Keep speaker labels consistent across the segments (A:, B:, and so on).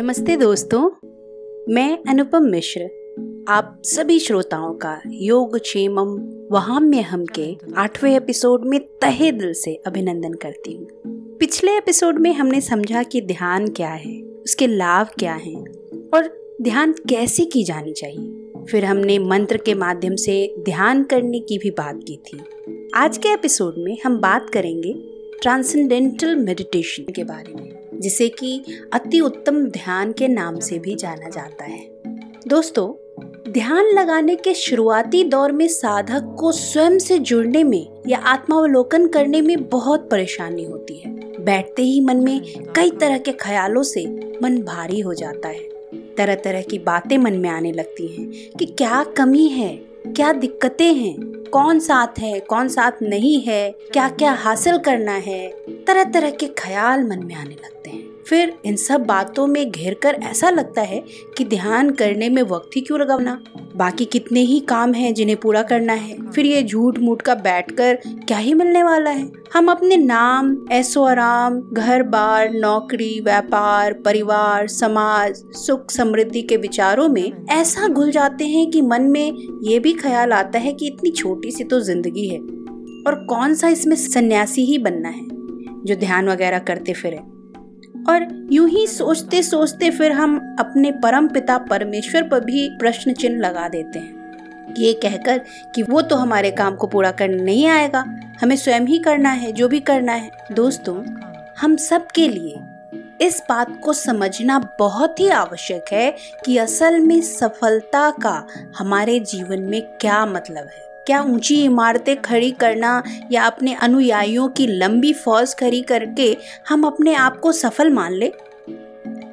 A: नमस्ते दोस्तों, मैं अनुपम मिश्र, आप सभी श्रोताओं का योग क्षेमम वहाम्य हम के आठवें एपिसोड में तहे दिल से अभिनंदन करती हूँ। पिछले एपिसोड में हमने समझा कि ध्यान क्या है, उसके लाभ क्या हैं, और ध्यान कैसे की जानी चाहिए। फिर हमने मंत्र के माध्यम से ध्यान करने की भी बात की थी। आज के एपिसोड में हम बात करेंगे ट्रांसेंडेंटल मेडिटेशन के बारे में। जिसे कि अति उत्तम ध्यान के नाम से भी जाना जाता है। दोस्तों, ध्यान लगाने के शुरुआती दौर में साधक को स्वयं से जुड़ने में या आत्मावलोकन करने में बहुत परेशानी होती है। बैठते ही मन में कई तरह के ख्यालों से मन भारी हो जाता है। तरह तरह की बातें मन में आने लगती हैं कि क्या कमी है, क्या दिक्कतें हैं, कौन साथ है, कौन साथ नहीं है क्या क्या हासिल करना है। तरह तरह के ख्याल मन में आने लगते फिर इन सब बातों में घेर कर ऐसा लगता है कि ध्यान करने में वक्त ही क्यों लगाना? बाकी कितने ही काम हैं जिन्हें पूरा करना है, फिर ये झूठ मूठ का बैठकर क्या ही मिलने वाला है? हम अपने नाम, ऐसो आराम घर बार नौकरी, व्यापार, परिवार, समाज, सुख समृद्धि के विचारों में ऐसा घुल जाते हैं कि मन में ये भी ख्याल आता है कि इतनी छोटी सी तो ज़िंदगी है। और कौन सा इसमें सन्यासी ही बनना है, जो ध्यान वगैरह करते फिरे? और यूँ ही सोचते सोचते फिर हम अपने परम पिता परमेश्वर पर भी प्रश्न चिन्ह लगा देते हैं। ये कहकर कि वो तो हमारे काम को पूरा करने नहीं आएगा। हमें स्वयं ही करना है, जो भी करना है। दोस्तों, हम सब के लिए इस बात को समझना बहुत ही आवश्यक है कि असल में सफलता का हमारे जीवन में क्या मतलब है। क्या ऊँची इमारतें खड़ी करना या अपने अनुयायियों की लंबी फौज खड़ी करके हम अपने आप को सफल मान ले?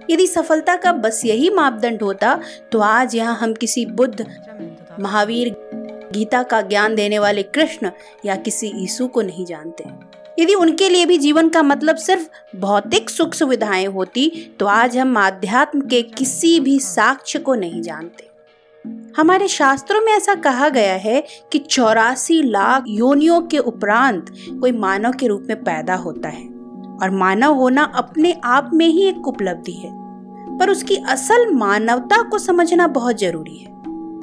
A: यदि सफलता का बस यही मापदंड होता तो आज यहाँ हम किसी बुद्ध, महावीर, गीता का ज्ञान देने वाले कृष्ण या किसी ईसु को नहीं जानते। यदि उनके लिए भी जीवन का मतलब सिर्फ़ भौतिक सुख सुविधाएँ होती तो आज हम आध्यात्म के किसी भी साक्ष्य को नहीं जानते। हमारे शास्त्रों में ऐसा कहा गया है कि चौरासी लाख योनियों के उपरांत कोई मानव के रूप में पैदा होता है। और मानव होना अपने आप में ही एक उपलब्धि है। पर उसकी असल मानवता को समझना बहुत ज़रूरी है।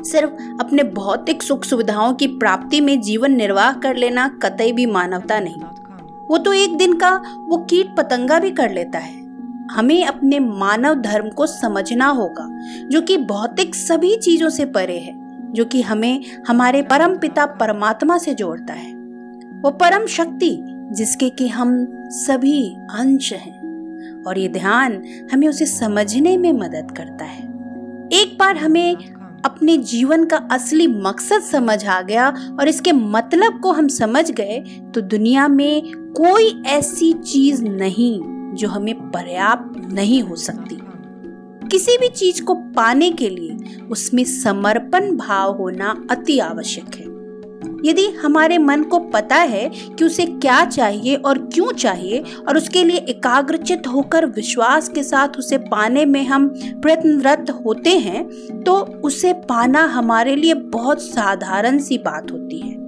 A: सिर्फ़ अपने भौतिक सुख सुविधाओं की प्राप्ति में जीवन निर्वाह कर लेना कतई भी मानवता नहीं। वो तो एक दिन का वो कीट पतंगा भी कर लेता है। हमें अपने मानव धर्म को समझना होगा, जो कि भौतिक सभी चीज़ों से परे है, जो कि हमें हमारे परम पिता परमात्मा से जोड़ता है। वो परम शक्ति, जिसके कि हम सभी अंश हैं, और ये ध्यान हमें उसे समझने में मदद करता है। एक बार हमें अपने जीवन का असली मकसद समझ आ गया, और इसके मतलब को हम समझ गए तो दुनिया में कोई ऐसी चीज़ नहीं जो हमें पर्याप्त नहीं हो सकती। किसी भी चीज़ को पाने के लिए उसमें समर्पण भाव होना अति आवश्यक है। यदि हमारे मन को पता है कि उसे क्या चाहिए और क्यों चाहिए और उसके लिए एकाग्रचित होकर विश्वास के साथ उसे पाने में हम प्रयत्नरत होते हैं तो उसे पाना हमारे लिए बहुत साधारण सी बात होती है।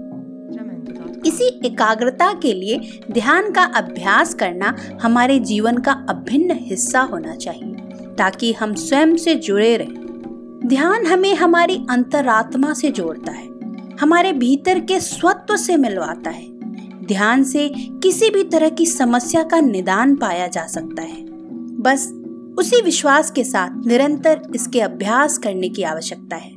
A: इसी एकाग्रता के लिए ध्यान का अभ्यास करना हमारे जीवन का अभिन्न हिस्सा होना चाहिए, ताकि हम स्वयं से जुड़े रहें। ध्यान हमें हमारी अंतरात्मा से जोड़ता है, हमारे भीतर के स्वत्व से मिलवाता है। ध्यान से किसी भी तरह की समस्या का निदान पाया जा सकता है। बस उसी विश्वास के साथ निरंतर इसके अभ्यास करने की आवश्यकता है।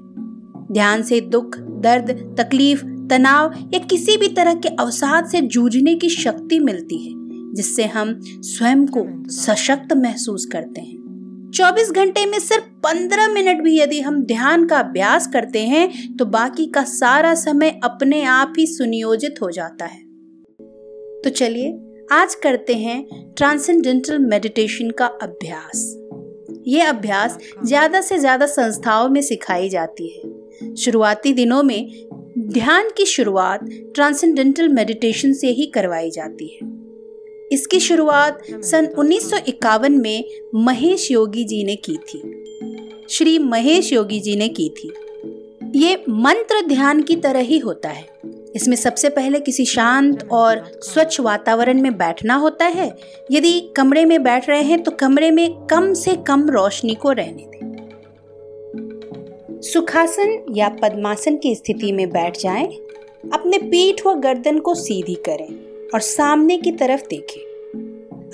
A: ध्यान से दुख, दर्द, तकलीफ़ तनाव या किसी भी तरह के अवसाद से जूझने की शक्ति मिलती है, जिससे हम स्वयं को सशक्त महसूस करते हैं। 24 घंटे में सिर्फ़ 15 मिनट भी यदि हम ध्यान का अभ्यास करते हैं तो बाकी का सारा समय अपने आप ही सुनियोजित हो जाता है। तो चलिए, आज करते हैं ट्रांसेंडेंटल मेडिटेशन का अभ्यास। ये अभ्यास ज़्यादा से ज़्यादा संस्थाओं में सिखाई जाती है। शुरुआती दिनों में ध्यान की शुरुआत ट्रांसेंडेंटल मेडिटेशन से ही करवाई जाती है। इसकी शुरुआत सन उन्नीस सौ इक्यावन में महेश योगी जी ने की थी। श्री महेश योगी जी ने की थी। ये मंत्र ध्यान की तरह ही होता है। इसमें सबसे पहले किसी शांत और स्वच्छ वातावरण में बैठना होता है। यदि कमरे में बैठ रहे हैं तो कमरे में कम से कम रोशनी को रहने दें। सुखासन या पद्मासन की स्थिति में बैठ जाएँ, अपने पीठ व गर्दन को सीधी करें और सामने की तरफ़ देखें।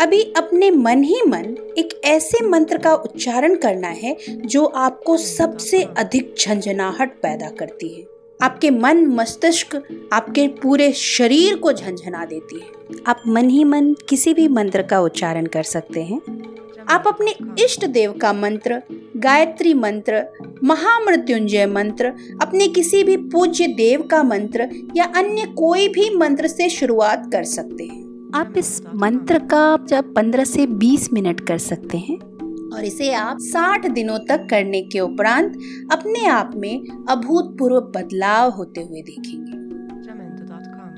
A: अभी अपने मन ही मन एक ऐसे मंत्र का उच्चारण करना है जो आपको सबसे अधिक झंझनाहट पैदा करती है। आपके मन मस्तिष्क आपके पूरे शरीर को झंझना देती है। आप मन ही मन किसी भी मंत्र का उच्चारण कर सकते हैं। आप अपने इष्ट देव का मंत्र गायत्री मंत्र महामृत्युंजय मंत्र अपने किसी भी पूज्य देव का मंत्र या अन्य कोई भी मंत्र से शुरुआत कर सकते हैं। आप इस मंत्र का जब 15 से 20 मिनट कर सकते हैं। और इसे आप 60 दिनों तक करने के उपरांत अपने आप में अभूतपूर्व बदलाव होते हुए देखेंगे।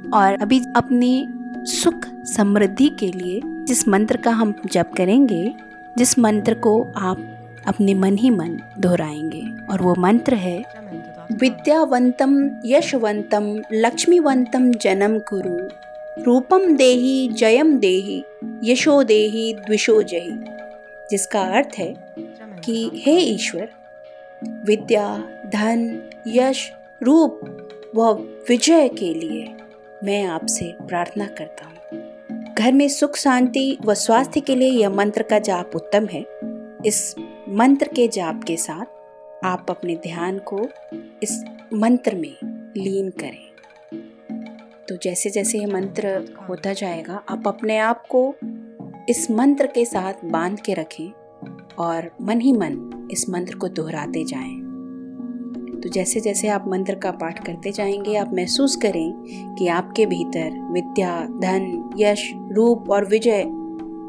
A: और अभी अपनी सुख समृद्धि के लिए जिस मंत्र का हम जप करेंगे जिस मंत्र को आप अपने मन ही मन दोहराएँगे। और वो मंत्र है, विद्यावंतम यशवंतम लक्ष्मीवंतम जन्म कुरु। रूपम देही जयम देही यशो देही द्विशो जही। जिसका अर्थ है कि हे ईश्वर, विद्या, धन, यश, रूप व विजय के लिए मैं आपसे प्रार्थना करता हूँ। घर में सुख, शांति व स्वास्थ्य के लिए यह मंत्र का जाप उत्तम है इस मंत्र के जाप के साथ आप अपने ध्यान को इस मंत्र में लीन करें तो जैसे जैसे ये मंत्र होता जाएगा, आप अपने आप को इस मंत्र के साथ बाँध के रखें और मन ही मन इस मंत्र को दोहराते जाएँ। तो जैसे जैसे आप मंत्र का पाठ करते जाएँगे, आप महसूस करें कि आपके भीतर विद्या, धन, यश, रूप और विजय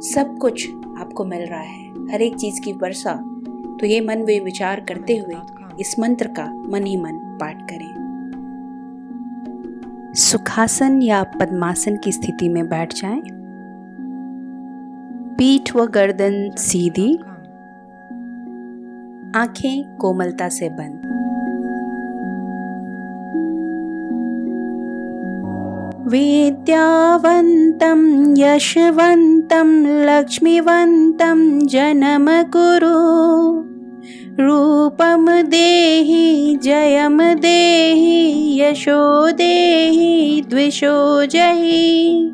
A: सब कुछ आपको मिल रहा है, हर एक चीज़ की वर्षा। तो ये मन वे विचार करते हुए इस मंत्र का मन ही मन पाठ करें। सुखासन या पद्मासन की स्थिति में बैठ जाएँ। पीठ व गर्दन सीधी। आँखें कोमलता से बंद। विद्यावन्तं यशवन्तं लक्ष्मीवन्तं जनम कुरु। रूपं देहि जयं देहि यशो देहि द्विषो जहि।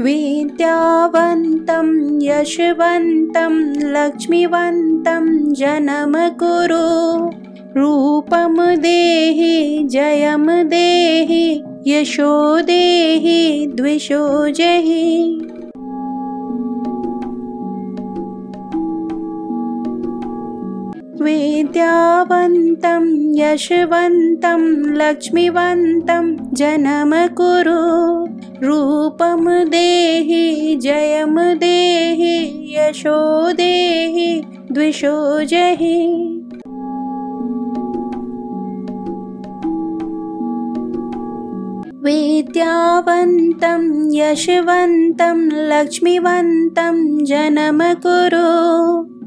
A: विद्यावन्तं यशवन्तं लक्ष्मीवन्तं जनम कुरु रूपम देहि जयम देहि यशो देहि द्विषो जहि। विद्यावन्तं यशवन्तं लक्ष्मीवन्तं जनम कुरु। रूपम देहि जयम देहि यशो देहि द्विषो जहि विद्यावन्तं यशवन्तं लक्ष्मीवन्तं जनम कुरु।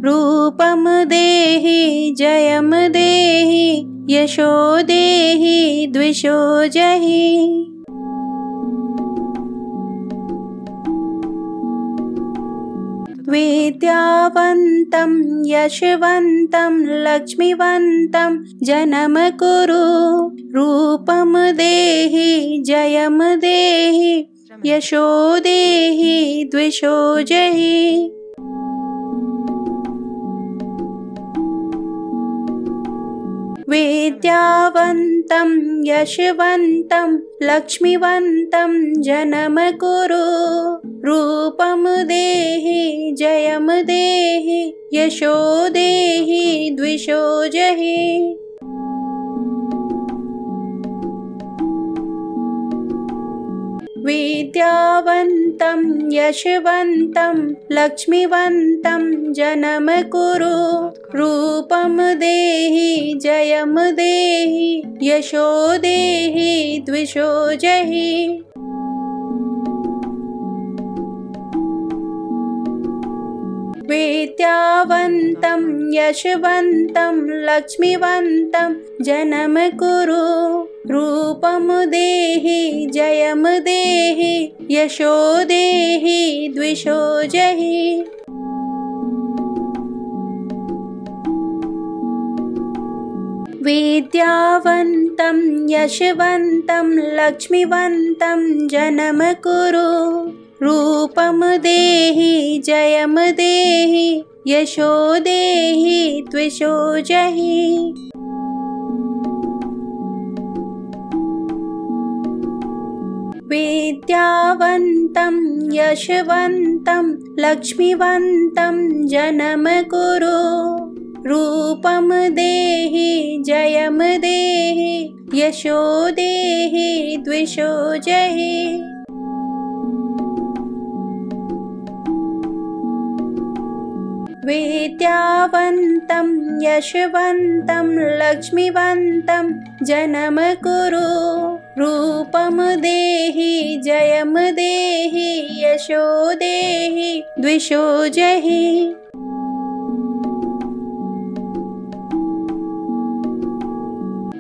A: रूपं देहि जयं देहि यशो देहि द्विषो जहि। विद्यावन्तं यशवन्तं लक्ष्मीवन्तं जनम कुरु रूपं देहि जयं देहि यशो देहि द्विषो जहि विद्यावन्तं यशवन्तं लक्ष्मीवन्तं जनम कुरु। रूपं देहि जयं देहि यशो देहि द्विषो जहि। विद्यावन्तं यशवन्तं लक्ष्मीवन्तं जनम कुरु। रूपं देहि जयं देहि यशो देहि द्विषो जहि विद्यावन्तं यशवन्तं लक्ष्मीवन्तं जनम कुरु रूपं देहि जयं देहि यशो देहि द्विषो जहि। विद्यावन्तं यशवन्तं लक्ष्मीवन्तं जनम कुरु रूपं देहि जयं देहि यशो देहि त्विषो जहि। विद्यावन्तं यशवन्तं लक्ष्मीवन्तं जनम कुरु। रूपं देहि जयं देहि यशो देहि द्विषो जहि विद्यावन्तं यशवन्तं लक्ष्मीवन्तं जनम कुरु। रूपं देहि जयं देहि यशो देहि द्विषो जहि।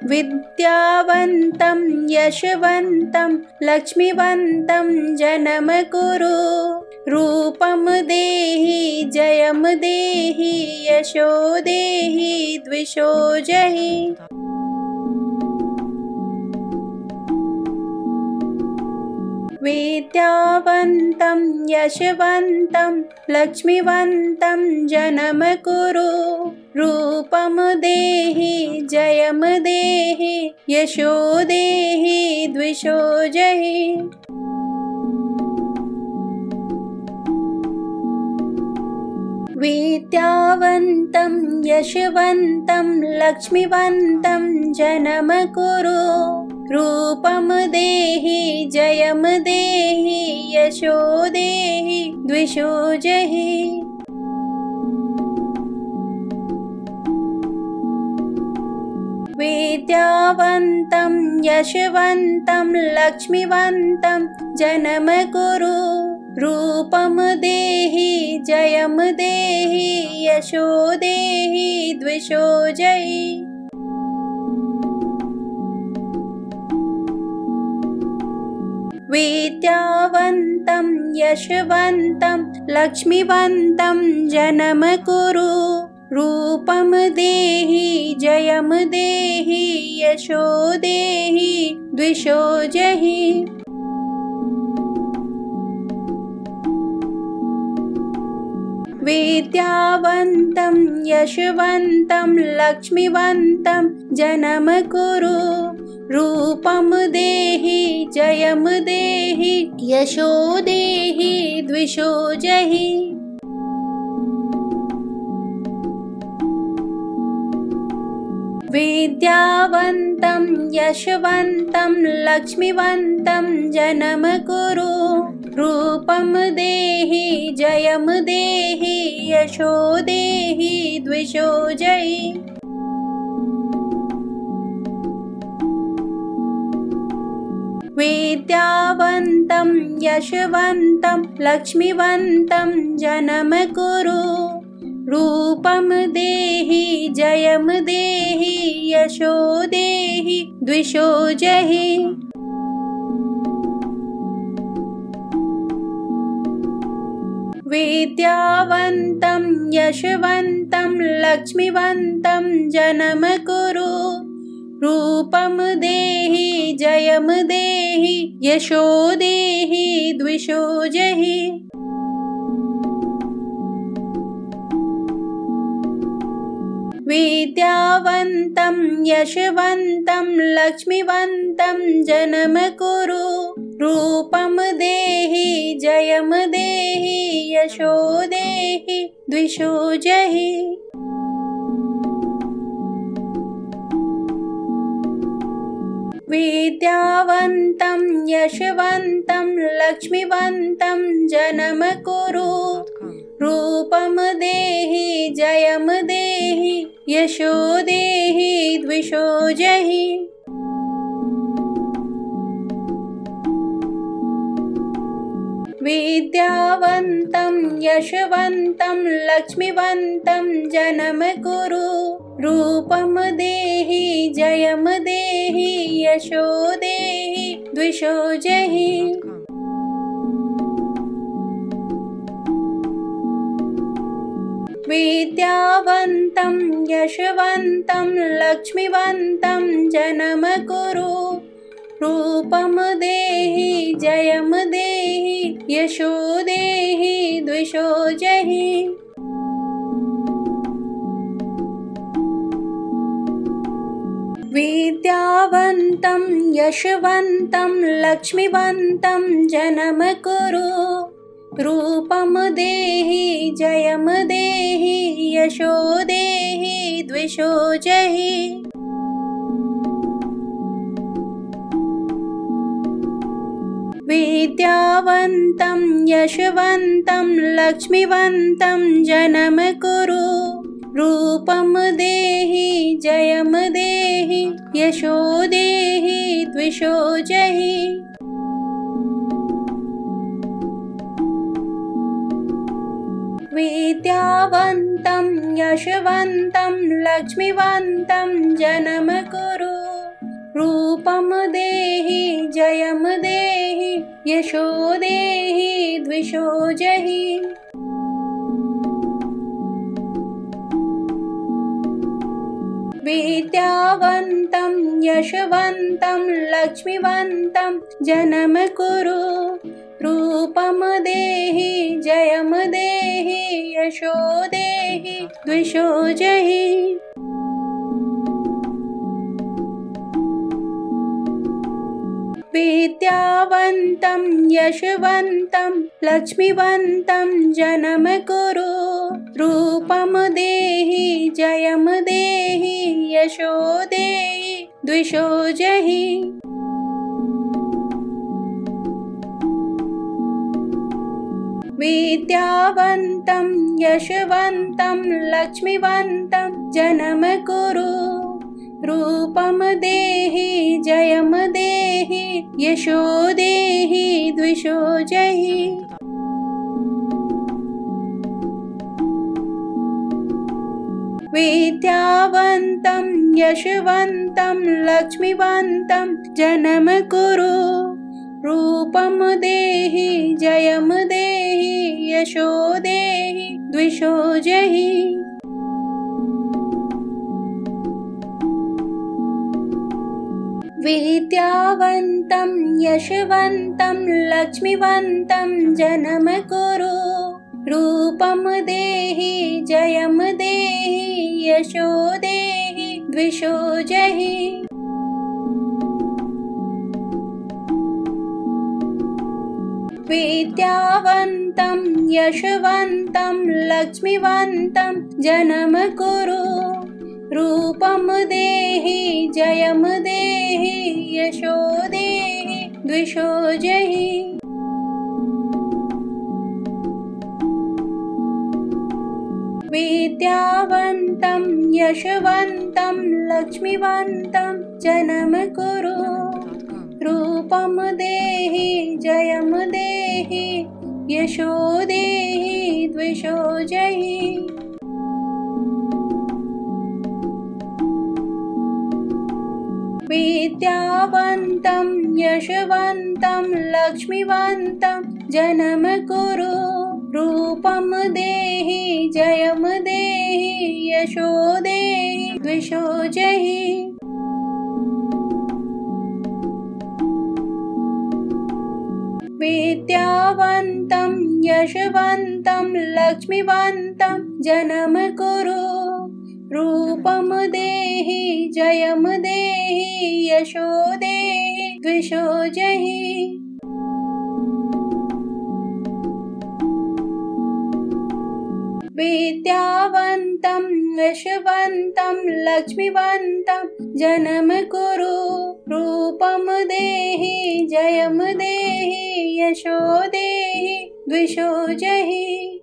A: विद्यावन्तं यशवन्तं लक्ष्मीवन्तं जनम कुरु रूपं देहि जयं देहि यशो देहि द्विषो जहि। विद्यावन्तं यशवन्तं लक्ष्मीवन्तं जनम कुरु। रूपं देहि जयं देहि यशो देहि द्विषो जहि विद्यावन्तं यशवन्तं लक्ष्मीवन्तं जनम कुरु रूपं देहि जयं देहि यशो देहि द्विषो जहि। विद्यावन्तं यशवन्तं लक्ष्मीवन्तं जनम कुरु रूपं देहि जयं देहि यशो देहि द्विषो जयि। विद्यावन्तं यशवन्तं लक्ष्मीवन्तं जनम कुरु। रूपं देहि जयं देहि यशो देहि द्विषो जहि विद्यावन्तं यशवन्तं लक्ष्मीवन्तं जनम कुरु रूपं देहि जयं देहि यशो देहि द्विषो जहि। विद्यावन्तं यशवन्तं लक्ष्मीवन्तं जनम कुरु रूपं देहि जयं देहि यशो देहि द्विषो जयि। विद्यावन्तं यशवन्तं लक्ष्मीवन्तं जनम कुरु। रूपं देहि जयं देहि यशो देहि द्विषो जहि विद्यावन्तं यशवन्तं लक्ष्मीवन्तं जनम कुरु रूपं देहि जयं देहि यशो देहि द्विषो जहि विद्यावन्तं, यशवन्तं, लक्ष्मीवन्तं, जनम कुरु। रूपं देहि, जयं देहि, यशो देहि, द्विषो जहि। विद्यावन्तं, यशवन्तं, लक्ष्मीवन्तं, जनम कुरु। रूपं देहि जयं देहि, यशो देहि, द्विषो जहि। विद्यावन्तं, यशवन्तं, लक्ष्मीवन्तं जनम कुरु। रूपं देहि, जयम देहि, यशो देहि, द्विषो जहि। विद्यावन्तं यशवन्तं लक्ष्मीवन्तं जनम कुरु रूपम देहि जयम देहि यशो देहि द्विषो जहि। विद्यावन्तं यशवन्तं लक्ष्मीवन्तं जनम कुरु रूपम देहि जयम देहि यशो देहि द्विषो जहि। विद्यावन्तं यशवन्तं लक्ष्मीवन्तं जनम कुरु। रूपं देहि जयं देहि यशो देहि द्विषो जहि विद्यावन्तं यशवन्तं लक्ष्मीवन्तं जनम कुरु। रूपं देहि जयं देहि यशो देहि द्विषो जहि। विद्यावन्तं यशवन्तं लक्ष्मीवन्तं जनम कुरु रूपं देहि जयं देहि यशो देहि द्विषो जहि। विद्यावन्तं यशवन्तं लक्ष्मीवन्तं जनम कुरु। रूपं देहि जयं देहि यशो देहि द्विषो जहि विद्यावन्तं यशवन्तं लक्ष्मीवन्तं जनम कुरु। रूपं देहि जयं देहि यशो देहि द्विषो जहि। विद्यावन्तं यशवन्तं लक्ष्मीवन्तं जनम कुरु रूपं देहि जयं देहि यशो देहि द्विषो जहि। विद्यावन्तं यशवन्तं लक्ष्मीवन्तं जनम कुरु। रूपं देहि जयं देहि यशो देहि द्विषो जहि विद्यावन्तं यशवन्तं लक्ष्मीवन्तं जनम कुरु। रूपं देहि जयं देहि यशो देहि द्विषो जहि। विद्यावन्तं यशवन्तं लक्ष्मीवन्तं जनम कुरु रूपं देहि जयं देहि यशो देहि द्विषो जहि। विद्यावन्तं यशवन्तं लक्ष्मीवन्तं जनम कुरु रूपं देहि जयं देहि यशो देहि द्विषो जहि विद्यावन्तं यशवन्तं लक्ष्मीवन्तं जनम कुरु। रूपं देहि जयं देहि यशो देहि द्विषो जहि। विद्यावन्तं यशवन्तं लक्ष्मीवन्तं जनम कुरु रूपं देहि जयं देहि यशो देहि द्विषो जहि।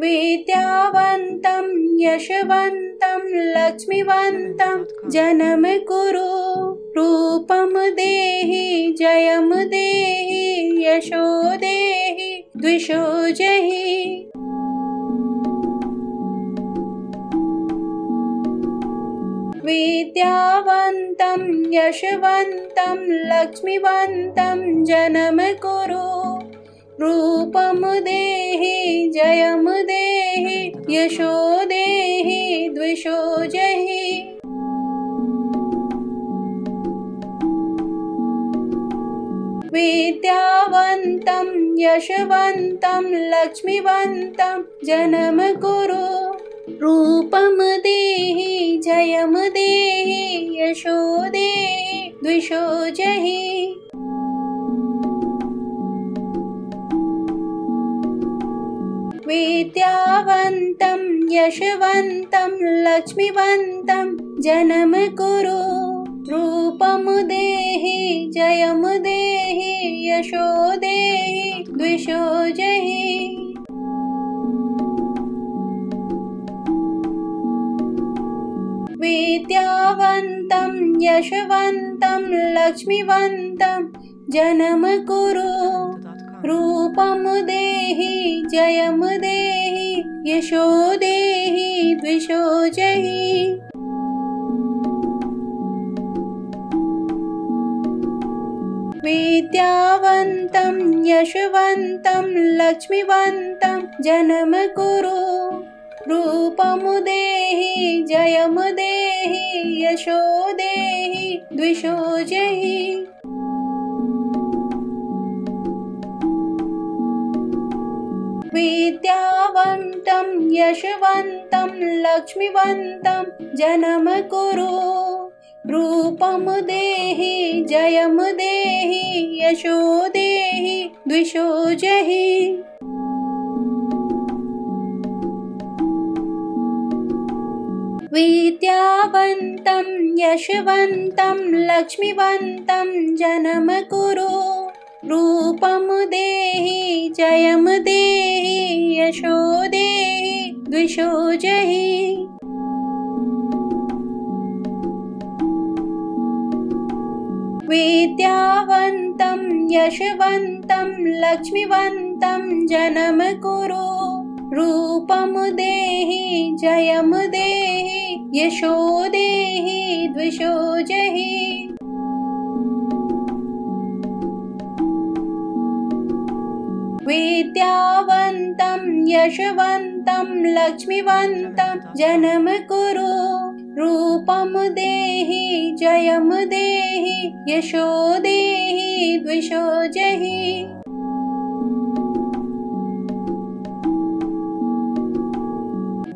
A: विद्यावन्तं यशवन्तं लक्ष्मीवन्तं जनम कुरु रूपं देहि जयं देहि यशो देहि द्विषो जहि। विद्यावन्तं यशवन्तं लक्ष्मीवन्तं जनम कुरु रूपं देहि जयं देहि यशो देहि द्विषो जहि विद्यावन्तं, यशवन्तं, लक्ष्मीवन्तं जनम कुरु रूपं देहि जयं देहि यशो देहि द्विषो जहि विद्यावन्तं, यशवन्तं, लक्ष्मीवन्तं, जनम कुरु। रूपं देहि जयं देहि, यशो देहि, द्विषो जहि। विद्यावन्तं, यशवन्तं, लक्ष्मीवन्तं, जनम कुरु। रूपं देहि जयं देहि यशो देहि द्विषो जहि विद्यावन्तं यशवन्तं लक्ष्मीवन्तं जनम कुरु रूपं देहि जयं देहि यशो देहि द्विषो जहि विद्यावन्तं यशवन्तं लक्ष्मीवन्तं जनम कुरु। रूपं देहि जयं देहि यशो देहि द्विषो जहि। विद्यावन्तं यशवन्तं लक्ष्मीवन्तं जनम कुरु रूपं देहि जयं देहि यशो देहि द्विषो जहि। विद्यावन्तं यशवन्तं लक्ष्मीवन्तं जनम कुरु। रूपं देहि जयं देहि यशो देहि द्विषो जहि विद्यावन्तं यशवन्तं लक्ष्मीवन्तं जनम कुरु रूपं देहि जयं देहि यशो देहि द्विषो जहि।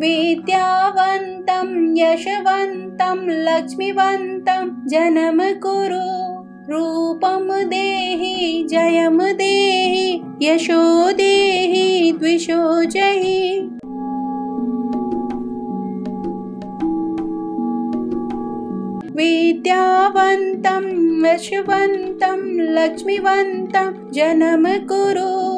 A: विद्यावन्तं यशवन्तं लक्ष्मीवन्तं जनम कुरु रूपं देहि जयं देहि, यशो देहि, द्विषो जहि। विद्यावन्तं, यशवन्तं, लक्ष्मीवन्तं, जनम कुरु।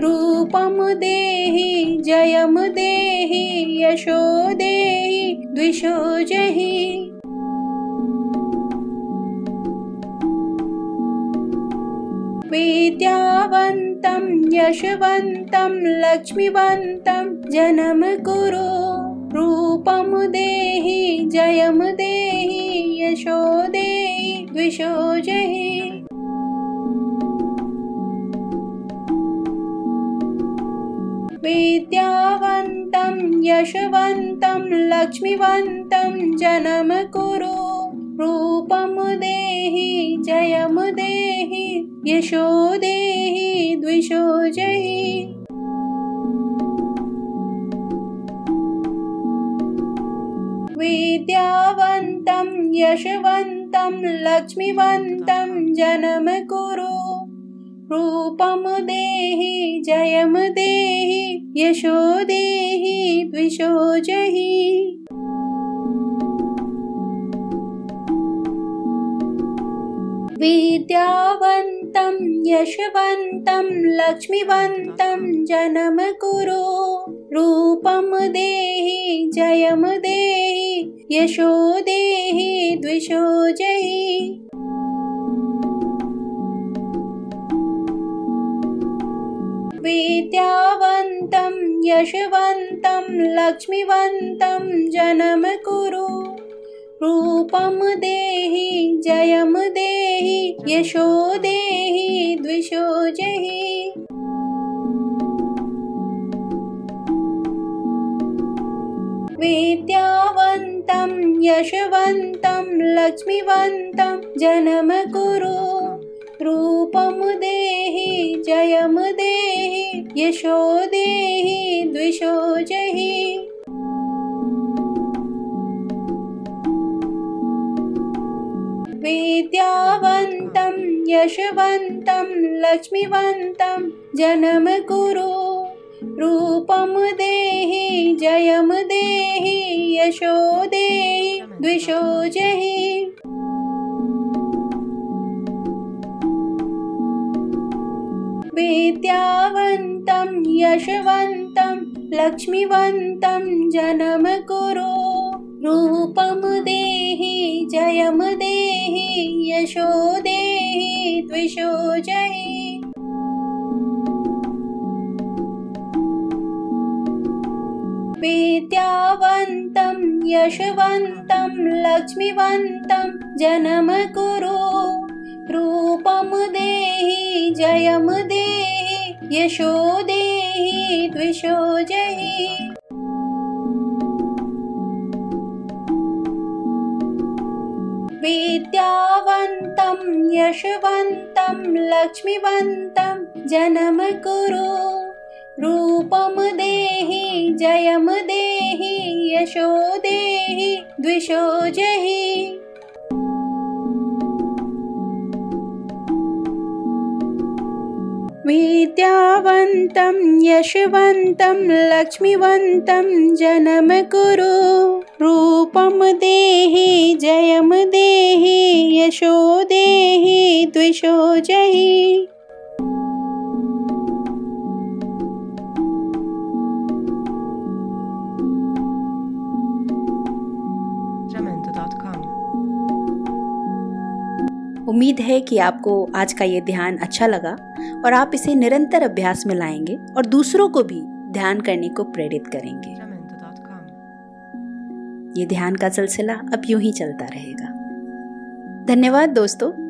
A: रूपं देहि जयं देहि, यशो देहि, द्विषो जहि। विद्यावन्तं यशवन्तं लक्ष्मीवन्तं जनम कुरु रूपं देहि जयं देहि यशो देहि द्विषो जहि। विद्यावन्तं यशवन्तं लक्ष्मीवन्तं जनम कुरु रूपं देहि, जयं देहि, यशो देहि, द्विषो जहि। विद्यावन्तं, यशवन्तं, लक्ष्मीवन्तं, जनम कुरु। रूपं देहि, जयं देहि, यशो देहि, द्विषो जहि। विद्यावन्तं, यशवन्तं, लक्ष्मीवन्तं जनम कुरु। रूपम देहि जयम देहि, यशो देहि, द्विषो जहि। विद्यावन्तं, यशवन्तं, लक्ष्मीवन्तं जनम कुरु। रूपम देहि जयम देहि यशो देहि द्विषो जहि। विद्यावन्तं यशवन्तं लक्ष्मीवन्तं जनम कुरु। रूपम देहि जयम देहि यशो देहि द्विषो जहि विद्यावन्तं, यशवन्तं, लक्ष्मीवन्तं, जनम कुरु। रूपम देहि जयम देहि, यशो देहि, द्विषो जहि। विद्यावन्तं, यशवन्तं, लक्ष्मीवन्तं, जनम कुरु। रूपम देहि जयम देहि यशो देहि द्विषो जहि। विद्यावन्तं, यशवन्तं, लक्ष्मीवन्तं जनम कुरु। रूपम देहि जयम देहि यशो देहि द्विषो जहि। विद्यावन्तं यशवन्तं लक्ष्मीवन्तं जनम कुरु। रूपम देहि जयम देहि यशो देहि द्विषो जहि विद्यावन्तं यशवन्तं लक्ष्मीवन्तं जनम कुरु। रूपम देहि जयम देहि यशो देहि द्विषो जहि। उम्मीद है कि आपको आज का ये ध्यान अच्छा लगा। और आप इसे निरंतर अभ्यास में लाएँगे और दूसरों को भी ध्यान करने को प्रेरित करेंगे। ये ध्यान का सिलसिला अब यूँ ही चलता रहेगा। धन्यवाद दोस्तों।